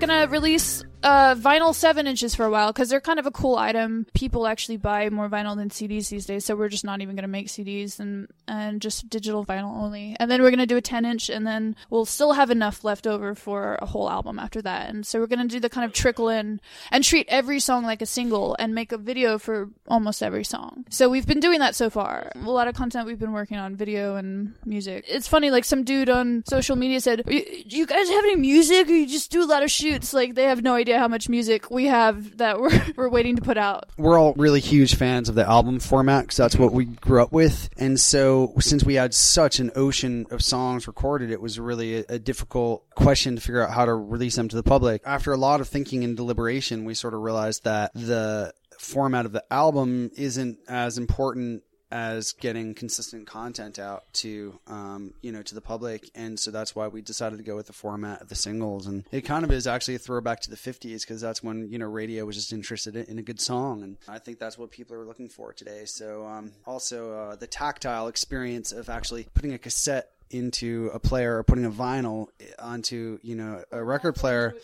So gonna release uh, vinyl seven inches for a while because they're kind of a cool item. People actually buy more vinyl than CDs these days, so we're just not even gonna make CDs and and just digital vinyl only. And then we're gonna do a ten inch, and then we'll still have enough left over for a whole album after that. And so we're gonna do the kind of trickle in and treat every song like a single and make a video for almost every song. So we've been doing that so far. A lot of content we've been working on, video and music. It's funny, like some dude on social media said, "You do you guys have any music, or you just do a lot of shoots?" Like they have no idea how much music we have that we're we're waiting to put out. we're all really huge fans of the album format because that's what we grew up with. And so, since we had such an ocean of songs recorded, it was really a, a difficult question to figure out how to release them to the public. After a lot of thinking and deliberation, we sort of realized that the format of the album isn't as important as getting consistent content out to um, you know to the public. And so that's why we decided to go with the format of the singles. And it kind of is actually a throwback to the 50s because that's when you know radio was just interested in, a good song. And i think that's what people are looking for today. So um, also uh, the tactile experience of actually putting a cassette into a player or putting a vinyl onto you know a record player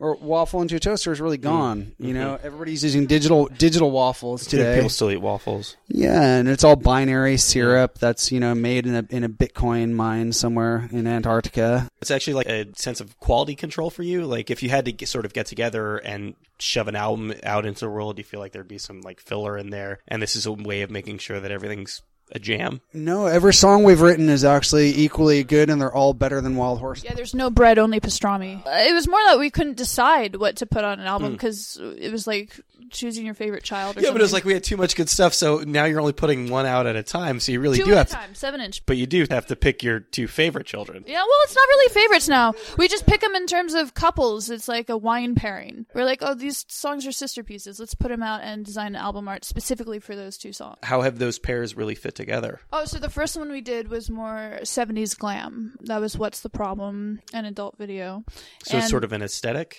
or waffle into a toaster is really mm. gone you mm-hmm. know everybody's using digital digital waffles today People still eat waffles. yeah, and it's all binary syrup that's you know made in a in a Bitcoin mine somewhere in Antarctica. It's actually like a sense of quality control for you. Like if you had to get, sort of get together and shove an album out into the world, you feel like there'd be some like filler in there. And this is a way of making sure that everything's a jam. No, every song we've written is actually equally good, and they're all better than Wild Horse. Yeah, there's no bread, only pastrami. Uh, It was more that we couldn't decide what to put on an album because it was like choosing your favorite child. Or. Yeah, but it was like we had too much good stuff, so now you're only putting one out at a time. So you really two do at have a time, seven inch. but you do have to pick your two favorite children. Yeah, well, it's not really favorites now. We just pick them in terms of couples. It's like a wine pairing. We're like, oh, these songs are sister pieces. Let's put them out and design an album art specifically for those two songs. How have those pairs really fit together? Oh, so the first one we did was more 70s glam. That was What's the Problem, an adult video. So it's sort of an aesthetic.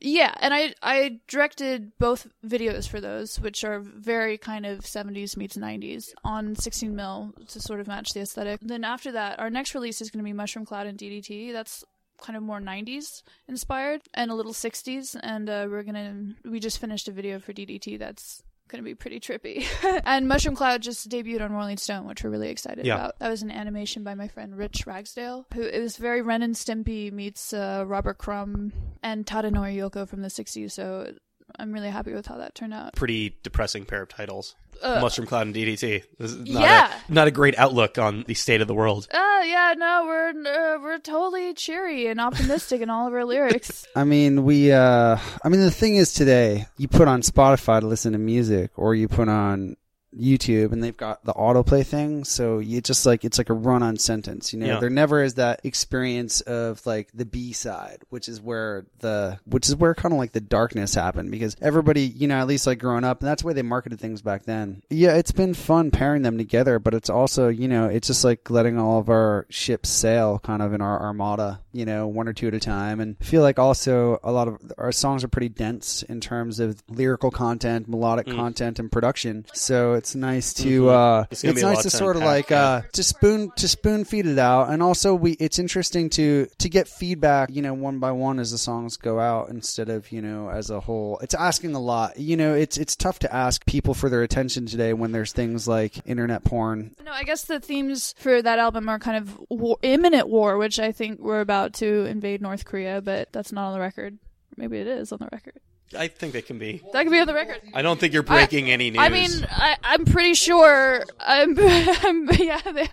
Yeah, and I I directed both videos for those, which are very kind of 70s meets 90s on 16 mil to sort of match the aesthetic. Then after that, our next release is going to be Mushroom Cloud and DDT. That's kind of more 90s inspired and a little 60s. And uh, we're gonna we just finished a video for DDT that's gonna be pretty trippy. and Mushroom Cloud just debuted on Rolling Stone, which we're really excited Yeah. about. That was an animation by my friend Rich Ragsdale, who it was very Ren and Stimpy meets uh, Robert Crumb and Tadanori Yokoo from the '60s. So I'm really happy with how that turned out. Pretty depressing pair of titles. Uh, Mushroom Cloud and DDT. This is not Yeah. a, not a great outlook on the state of the world. Uh, yeah, no, we're uh, we're totally cheery and optimistic in all of our lyrics. I mean, we. uh I mean, the thing is, today you put on Spotify to listen to music, or you put on YouTube, and they've got the autoplay thing. So you just like it's like a run-on sentence. You know, Yeah. there never is that experience of like the B side, which is where the which is where kind of like the darkness happened because everybody, you know, at least like growing up, and that's the way they marketed things back then. Yeah, it's been fun pairing them together, but it's also you know it's just like letting all of our ships sail kind of in our armada, you know, one or two at a time, and I feel like also a lot of our songs are pretty dense in terms of lyrical content, melodic mm. content, and production. So it's nice to uh, It's it's, gonna be a nice to to sort of like uh, to spoon to spoon feed it out, and also we it's interesting to to get feedback, you know, one by one as the songs go out instead of you know as a whole. It's asking a lot. You know, it's it's tough to ask people for their attention today when there's things like internet porn. No, I guess the themes for that album are kind of war, imminent war, which I think we're about to invade North Korea, but that's not on the record. Maybe it is on the record. I think they can be. That could be on the record. I don't think you're breaking any news. I mean, I, I'm pretty sure. I'm, I'm yeah. they-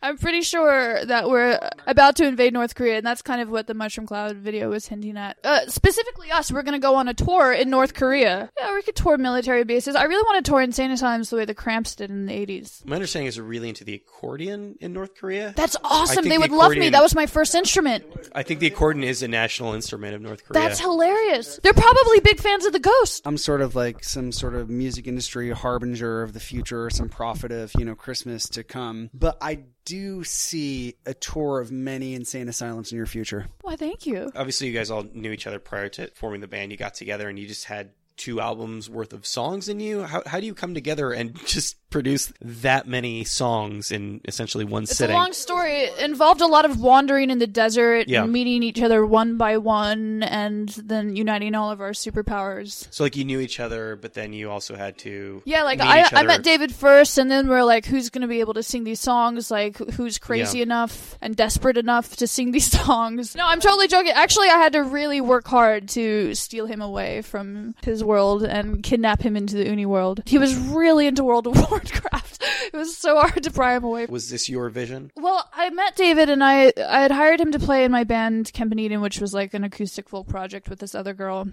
I'm pretty sure that we're about to invade North Korea, and that's kind of what the Mushroom Cloud video was hinting at. Uh, specifically, us. We're gonna go on a tour in North Korea. Yeah, we could tour military bases. I really want to tour insane asylums the way the Cramps did in the '80s. my understanding is they're really into the accordion in North Korea. That's awesome. They the would love me. That was my first instrument. I think the accordion is a national instrument of North Korea. That's hilarious. They're probably big fans of the Ghost. I'm sort of like some sort of music industry harbinger of the future, some prophet of, you know, Christmas to come. But I do see a tour of many insane asylums in your future. Why? Thank you. Obviously, you guys all knew each other prior to forming the band. You got together and you just had two albums worth of songs in you. How, how do you come together and just produce that many songs in essentially one It's sitting? a long story. It involved a lot of wandering in the desert, Yeah. and meeting each other one by one, and then uniting all of our superpowers. so like you knew each other, but then you also had to Yeah, like I, I met. David first, and then we're like, who's going to be able to sing these songs? Like, who's crazy Yeah. enough and desperate enough to sing these songs? No, I'm totally joking. Actually, I had to really work hard to steal him away from his world and kidnap him into the Uni world. He was really into World of Warcraft. It was so hard to pry him away. Was this your vision? Well, I met David and I I had hired him to play in my band Kempaneden, which was like an acoustic folk project with this other girl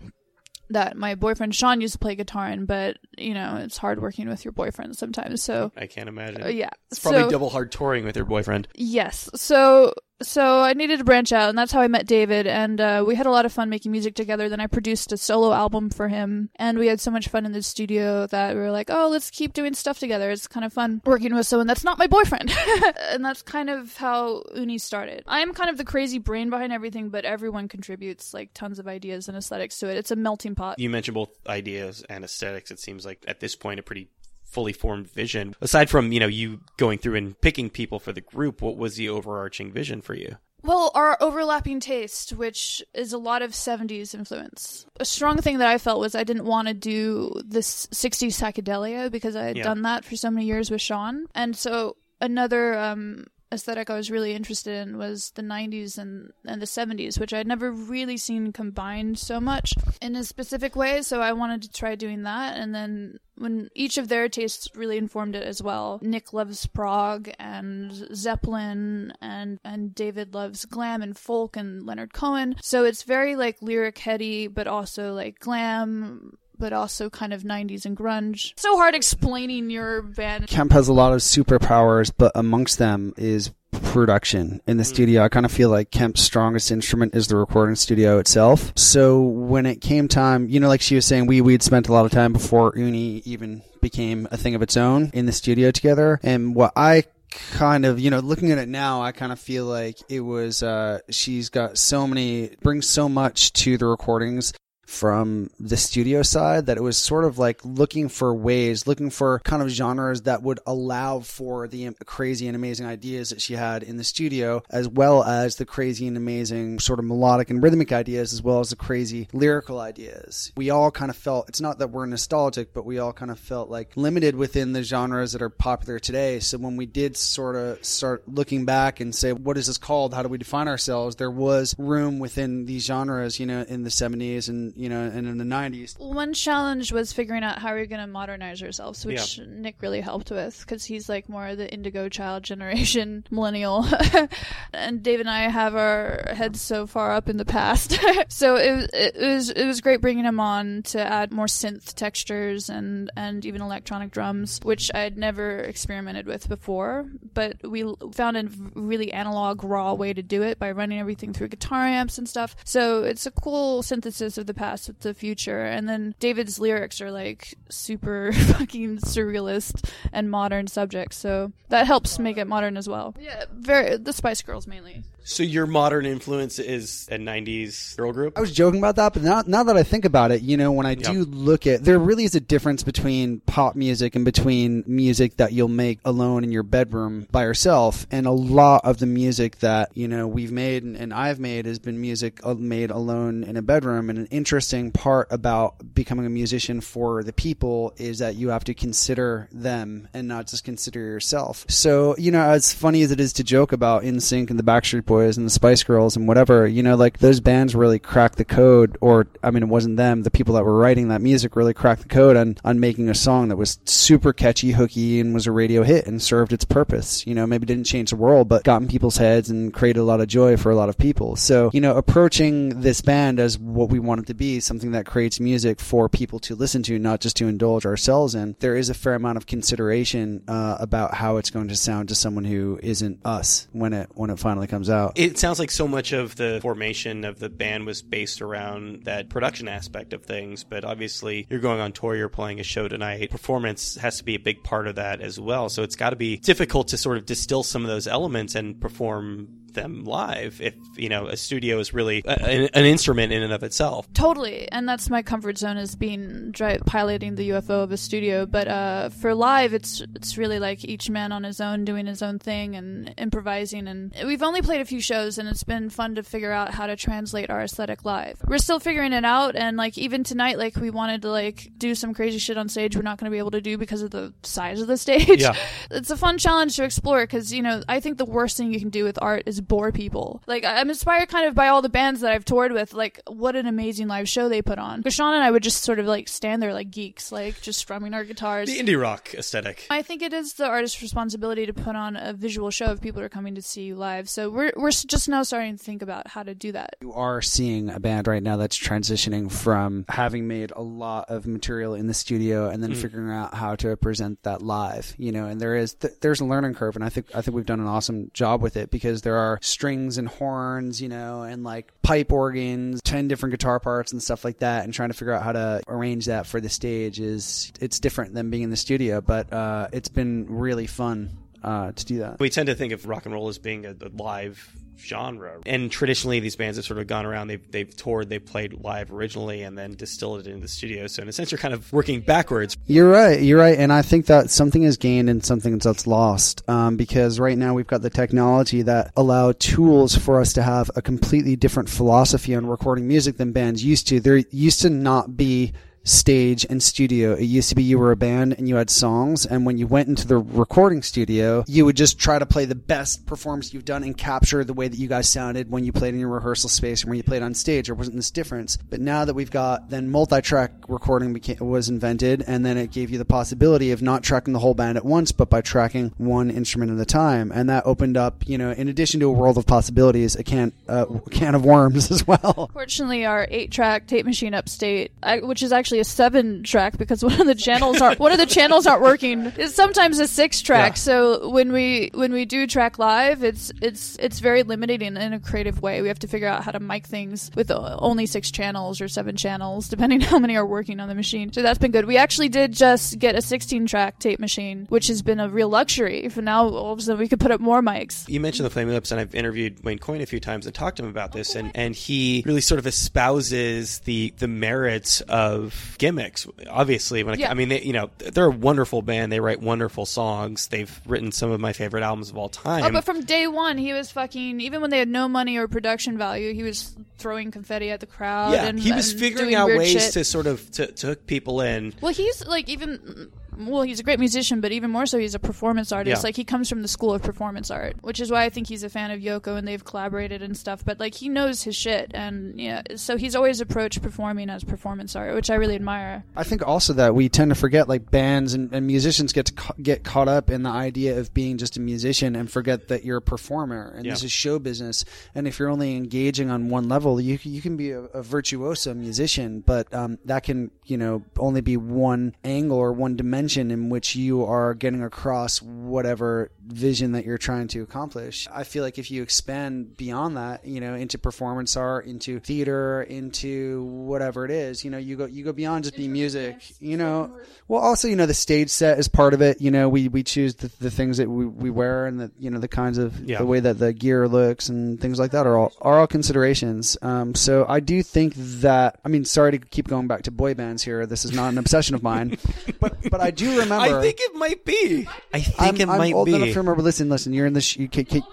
that my boyfriend Sean used to play guitar in, but you know, it's hard working with your boyfriend sometimes. So I can't imagine. uh, yeah. It's probably so, double hard touring with your boyfriend. Yes. So so I needed to branch out, and that's how I met David. And uh, we had a lot of fun making music together. Then I produced a solo album for him, and we had so much fun in the studio that we were like, "Oh, let's keep doing stuff together. It's kind of fun working with someone that's not my boyfriend." and that's kind of how Uni started. I am kind of the crazy brain behind everything, but everyone contributes like tons of ideas and aesthetics to it. It's a melting pot. You mentioned both ideas and aesthetics. It seems like at this point a pretty fully formed vision. Aside from you know you going through and picking people for the group, what was the overarching vision for you? Well, our overlapping taste, which is a lot of 70s influence. A strong thing that I felt was I didn't want to do this 60s psychedelia because I had Yeah. done that for so many years with Sean. And so another um, aesthetic I was really interested in was the 90s and, and the 70s, which I'd never really seen combined so much in a specific way. So I wanted to try doing that. And then when each of their tastes really informed it as well. Nick loves prog and Zeppelin and and David loves glam and folk and Leonard Cohen. So it's very like lyric heady but also like glam but also kind of 90s and grunge. So hard explaining your band. Kemp has a lot of superpowers, but amongst them is production in the studio. I kind of feel like Kemp's strongest instrument is the recording studio itself. So when it came time, you know, like she was saying, we we'd spent a lot of time before Uni even became a thing of its own in the studio together. And what I kind of you know looking at it now i kind of feel like it was uh she's got so many brings so much to the recordings from the studio side that it was sort of like looking for ways, looking for kind of genres that would allow for the crazy and amazing ideas that she had in the studio, as well as the crazy and amazing sort of melodic and rhythmic ideas, as well as the crazy lyrical ideas. We all kind of felt, it's not that we're nostalgic, but we all kind of felt like limited within the genres that are popular today. So when we did sort of start looking back and say, what is this called? How do we define ourselves? There was room within these genres, you know, in the 70s and you know, and in the 90s. One challenge was figuring out how we are going to modernize ourselves, which Nick really helped with because he's like more of the indigo child generation millennial. and Dave and I have our heads so far up in the past. so it, was- it was it was great bringing him on to add more synth textures and and even electronic drums, which I'd never experimented with before. But we found a really analog, raw way to do it by running everything through guitar amps and stuff. So it's a cool synthesis of the past with the future. And then David's lyrics are like super fucking surrealist and modern subjects. So that helps make it modern as well. Yeah, very the Spice Girls mainly. So your modern influence is a '90s girl group. I was joking about that, but now, now that I think about it, you know, when I do look at, there really is a difference between pop music and between music that you'll make alone in your bedroom by yourself. And a lot of the music that, you know, we've made and, and I've made has been music uh, made alone in a bedroom. And an interesting part about becoming a musician for the people is that you have to consider them and not just consider yourself. So, you know, as funny as it is to joke about NSYNC and the Backstreet Boys and the Spice Girls and whatever, you know, like those bands really cracked the code, or I mean, it wasn't them. The people that were writing that music really cracked the code on on making a song that was super catchy, hooky, and was a radio hit and served its purpose. You know, maybe didn't change the world, but got in people's heads and created a lot of joy for a lot of people. So, you know, approaching this band as what we want it to be, something that creates music for people to listen to, not just to indulge ourselves in. There is a fair amount of consideration uh, about how it's going to sound to someone who isn't us when it when it finally comes out. It sounds like so much of the formation of the band was based around that production aspect of things, but obviously you're going on tour, you're playing a show tonight. Performance has to be a big part of that as well. So it's got to be difficult to sort of distill some of those elements and perform them live if you know a studio is really a, an, an instrument in and of itself. Totally, and that's my comfort zone is being dri- piloting the UFO of a studio. But uh, for live, it's it's really like each man on his own, doing his own thing and improvising. And we've only played a few shows, and it's been fun to figure out how to translate our aesthetic live. We're still figuring it out, and like even tonight, like we wanted to like do some crazy shit on stage. We're not going to be able to do because of the size of the stage. Yeah. it's a fun challenge to explore because you know I think the worst thing you can do with art is bore people. Like I- I'm inspired kind of by all the bands that I've toured with. Like what an amazing live show they put on. But Sean and I would just sort of like stand there like geeks, like just strumming our guitars. The indie rock aesthetic. I think it is the artist's responsibility to put on a visual show if people are coming to see you live. So we're we're just now starting to think about how to do that. You are seeing a band right now that's transitioning from having made a lot of material in the studio and then Mm. figuring out how to present that live. You know, and there is th- there's a learning curve, and I think I think we've done an awesome job with it because there are strings and horns, you know, and like pipe organs, ten different guitar parts and stuff like that, and trying to figure out how to arrange that for the stage is it's different than being in the studio, but uh, it's been really fun uh, to do that. We tend to think of rock and roll as being a, a live genre, and traditionally these bands have sort of gone around. They've they've toured, they've played live originally, and then distilled it into the studio. So in a sense, you're kind of working backwards. You're right. You're right, and I think that something is gained and something that's lost um, because right now we've got the technology that allow tools for us to have a completely different philosophy on recording music than bands used to. There used to not be stage and studio. It used to be you were a band and you had songs, and when you went into the recording studio, you would just try to play the best performance you've done and capture the way that you guys sounded when you played in your rehearsal space and when you played on stage. There wasn't this difference. But now that we've got then multi-track recording became, was invented, and then it gave you the possibility of not tracking the whole band at once, but by tracking one instrument at a time, and that opened up, you know, in addition to a world of possibilities, a can uh, can of worms as well. Fortunately, our eight-track tape machine upstate, which is actually a seven-track because one of the channels aren't one of the channels aren't working, It's sometimes a six-track. Yeah. So when we when we do track live, it's it's it's very limiting in, in a creative way. We have to figure out how to mic things with only six channels or seven channels, depending how many are working on the machine. So that's been good. We actually did just get a 16-track tape machine, which has been a real luxury. For now, all of a sudden we could put up more mics. You mentioned the Flaming Lips, and I've interviewed Wayne Coyne a few times and talked to him about this, and, and he really sort of espouses the the merits of gimmicks. Obviously, when Yeah. I mean, they, you know, they're a wonderful band. They write wonderful songs. They've written some of my favorite albums of all oh, time. Oh, but from day one, he was fucking. Even when they had no money or production value, he was throwing confetti at the crowd. yeah, and, he was figuring out ways shit. to sort of to, to hook people in. Well, he's like even. Well, he's a great musician, but even more so, he's a performance artist. Yeah. Like he comes from the school of performance art, which is why I think he's a fan of Yoko and they've collaborated and stuff. But like he knows his shit, and yeah, so he's always approached performing as performance art, which I really admire. I think also that we tend to forget, like bands and, and musicians get to ca- get caught up in the idea of being just a musician and forget that you're a performer and this is show business. And if you're only engaging on one level, you you can be a, a virtuoso musician, but um, that can you know only be one angle or one dimension in which you are getting across whatever vision that you're trying to accomplish. I feel like if you expand beyond that, you know, into performance art, into theater, into whatever it is, you know, you go you go beyond just being music. You know, well, also you know the stage set is part of it. You know, we we choose the, the things that we, we wear and the you know the kinds of Yeah. the way that the gear looks and things like that are all are all considerations. Um, so I do think that I mean, sorry to keep going back to boy bands here. This is not an obsession of mine, but but I do remember. I think it might be. I think I'm, it I'm might old be. enough to remember. Listen, listen. You're in the. Sh- you, can, can,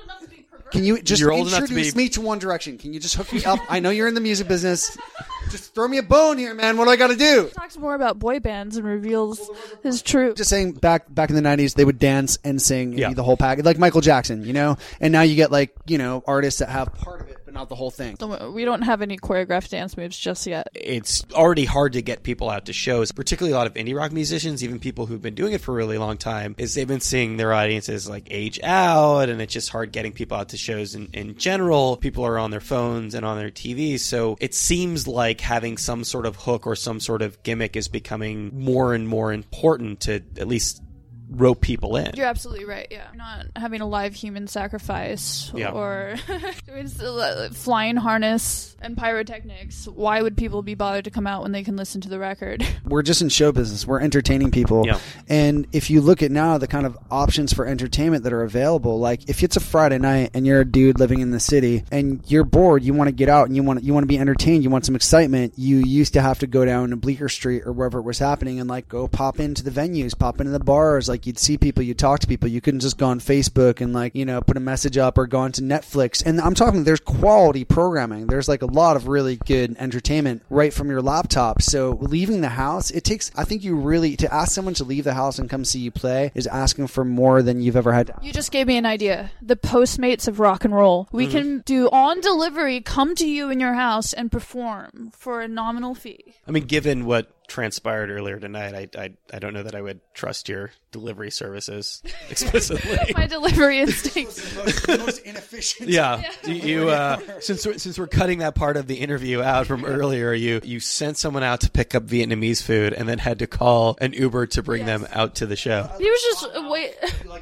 can you just You're old enough to introduce be- me to One Direction? Can you just hook me up? I know you're in the music business. Just throw me a bone here, man. What do I got to do? Talks more about boy bands and reveals his true. Just saying, back back in the '90s, they would dance and sing and Yeah. be the whole package, like Michael Jackson, you know. And now you get like you know artists that have part of it, but not the whole thing. We don't have any choreographed dance moves just yet. it's already hard to get people out to shows, particularly a lot of indie rock musicians, even people who've been doing it for a really long time, is they've been seeing their audiences like age out, and it's just hard getting people out to shows in, in general. People are on their phones and on their TVs, so it seems like having some sort of hook or some sort of gimmick is becoming more and more important to at least rope people in. You're absolutely right. Yeah, not having a live human sacrifice Yeah. or uh, flying harness and pyrotechnics. Why would people be bothered to come out when they can listen to the record? we're just in show business. We're entertaining people. Yeah. And if you look at now the kind of options for entertainment that are available, like if it's a Friday night and you're a dude living in the city and you're bored, you want to get out and you want you want to be entertained, you want some excitement. You used to have to go down to Bleecker Street or wherever it was happening and like go pop into the venues, pop into the bars. Like you'd see people, you'd talk to people. You couldn't just go on Facebook and like you know put a message up or go onto Netflix. And I'm talking there's quality programming. There's like a lot of really good entertainment right from your laptop. So leaving the house, it takes. I think you really to ask someone to leave the house and come see you play is asking for more than you've ever had. You just gave me an idea. The Postmates of rock and roll. We Mm-hmm. can do on delivery, come to you in your house and perform for a nominal fee. I mean, given what transpired earlier tonight, I, I, I don't know that I would trust your delivery services explicitly. My delivery instincts. most, most inefficient. Yeah, you, you uh, since we're, since we're cutting that part of the interview out from earlier, you you sent someone out to pick up Vietnamese food and then had to call an Uber to bring them out to the show. He was just uh, wait,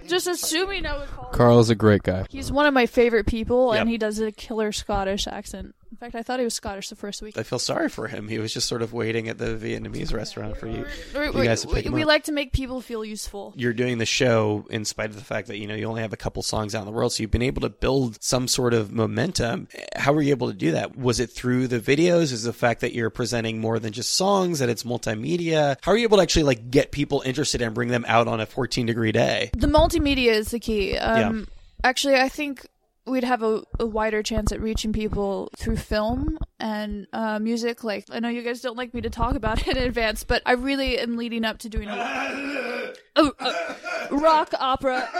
just assuming I would call. him. Carl's a great guy. He's one of my favorite people, and he does a killer Scottish accent. In fact, I thought he was Scottish the first week. I feel sorry for him. He was just sort of waiting at the Vietnamese restaurant for you. We- you guys to pick we, him we up. like to make people feel useful. You're doing the show in spite of the fact that you know you only have a couple songs out in the world, so you've been able to build some sort of momentum. How were you able to do that? Was it through the videos? Is the fact that you're presenting more than just songs, that it's multimedia? How are you able to actually like get people interested and bring them out on a 14 degree day? The multimedia is the key. Um, Actually, I think we'd have a, a wider chance at reaching people through film and uh, music. Like, I know you guys don't like me to talk about it in advance, but I really am leading up to doing a oh, uh, rock opera.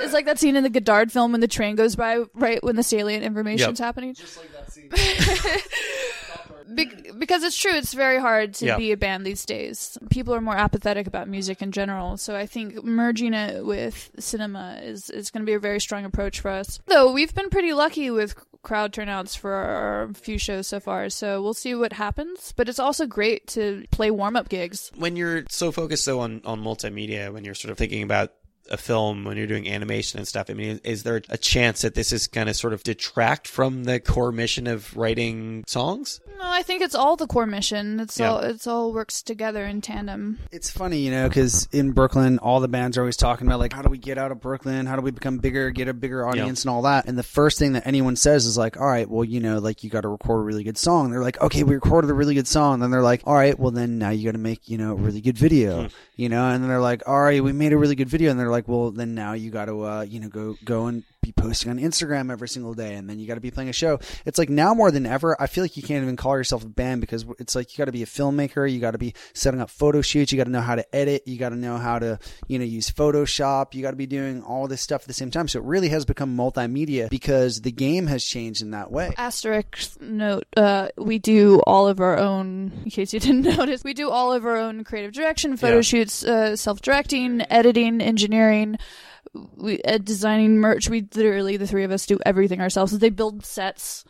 It's like that scene in the Godard film when the train goes by right when the salient information's Yep. happening. Be- because it's true, it's very hard to Yeah. be a band these days. People are more apathetic about music in general, so I think merging it with cinema is is going to be a very strong approach for us. Though we've been pretty lucky with crowd turnouts for our few shows so far, so we'll see what happens. But it's also great to play warm up gigs. When you're so focused though on on multimedia, when you're sort of thinking about a film when you're doing animation and stuff i mean is there a chance that this is going to sort of detract from the core mission of writing songs No, I think it's all the core mission. It's Yeah. all it's all works together in tandem. It's funny, you know, because in Brooklyn, all the bands are always talking about like, how do we get out of Brooklyn? How do we become bigger, get a bigger audience, and all that. And the first thing that anyone says is like, all right, well, you know, like you got to record a really good song. They're like, okay, we recorded a really good song. Then they're like, all right, well, then now you got to make, you know, a really good video, hmm. you know. And then they're like, all right, we made a really good video. And they're like, well, then now you got to, uh, you know, go go and be posting on Instagram every single day, and then you got to be playing a show. It's like now more than ever, I feel like you can't even call yourself a band because it's like you got to be a filmmaker, you got to be setting up photo shoots, you got to know how to edit, you got to know how to, you know, use Photoshop, you got to be doing all this stuff at the same time. So it really has become multimedia because the game has changed in that way. Asterisk note: uh, We do all of our own. In case you didn't notice, we do all of our own creative direction, photo Yeah. shoots, uh, self-directing, editing, engineering. We uh, designing merch. We literally the three of us do everything ourselves. So They build sets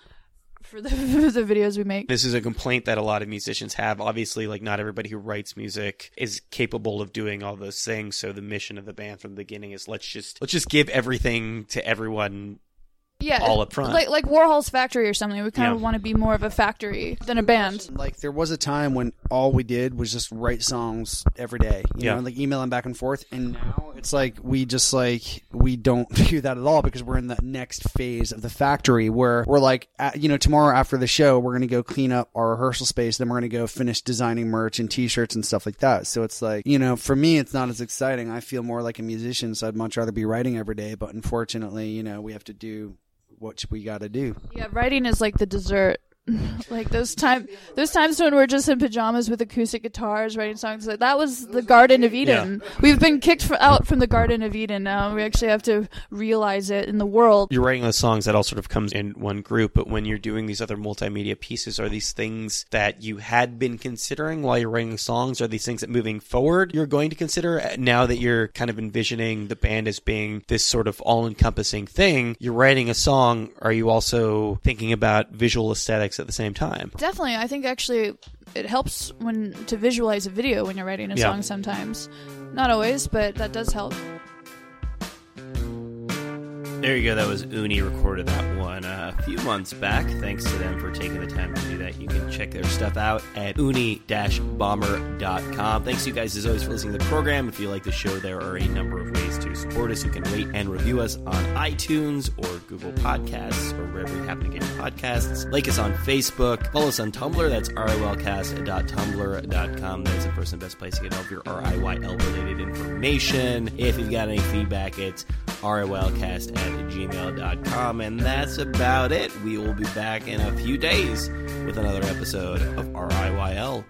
for the for the videos we make. this is a complaint that a lot of musicians have obviously like not everybody who writes music is capable of doing all those things so the mission of the band from the beginning is let's just let's just give everything to everyone Yeah, all up front. like like Warhol's factory or something. We kind Yeah. of want to be more of a factory than a band. Like there was a time when all we did was just write songs every day, you Yeah. know, like emailing back and forth. And now it's like we just like we don't do that at all because we're in the next phase of the factory where we're like, at, you know, tomorrow after the show we're gonna go clean up our rehearsal space, then we're gonna go finish designing merch and T-shirts and stuff like that. So it's like, you know, for me it's not as exciting. I feel more like a musician, so I'd much rather be writing every day. But unfortunately, you know, we have to do what we got to do. Yeah, writing is like the dessert. like those time those times when we're just in pajamas with acoustic guitars writing songs like that was the garden of eden. We've been kicked out from the garden of eden. Now we actually have to realize it in the world. You're writing those songs that all sort of comes in one group but when you're doing these other multimedia pieces are these things that you had been considering while you're writing songs are these things that moving forward you're going to consider uh, now that you're kind of envisioning the band as being this sort of all-encompassing thing? You're writing a song. Are you also thinking about visual aesthetics at the same time definitely i think actually it helps when to visualize a video when you're writing a Yeah. song sometimes Not always, but that does help. There you go. That was Uni recorded that one uh, a few months back. Thanks to them for taking the time to do that. You can check their stuff out at uni-bomber.com. Thanks you guys as always for listening to the program. If you like the show, there are a number of ways to support us. You can rate and review us on iTunes or Google Podcasts or wherever you happen to get podcasts. Like us on Facebook. Follow us on Tumblr. That's riylcast.tumblr.com. That is the first and best place to get all of your RIYL related information. If you've got any feedback, it's RIYLcast at gmail.com. And that's about it. We will be back in a few days with another episode of RIYL.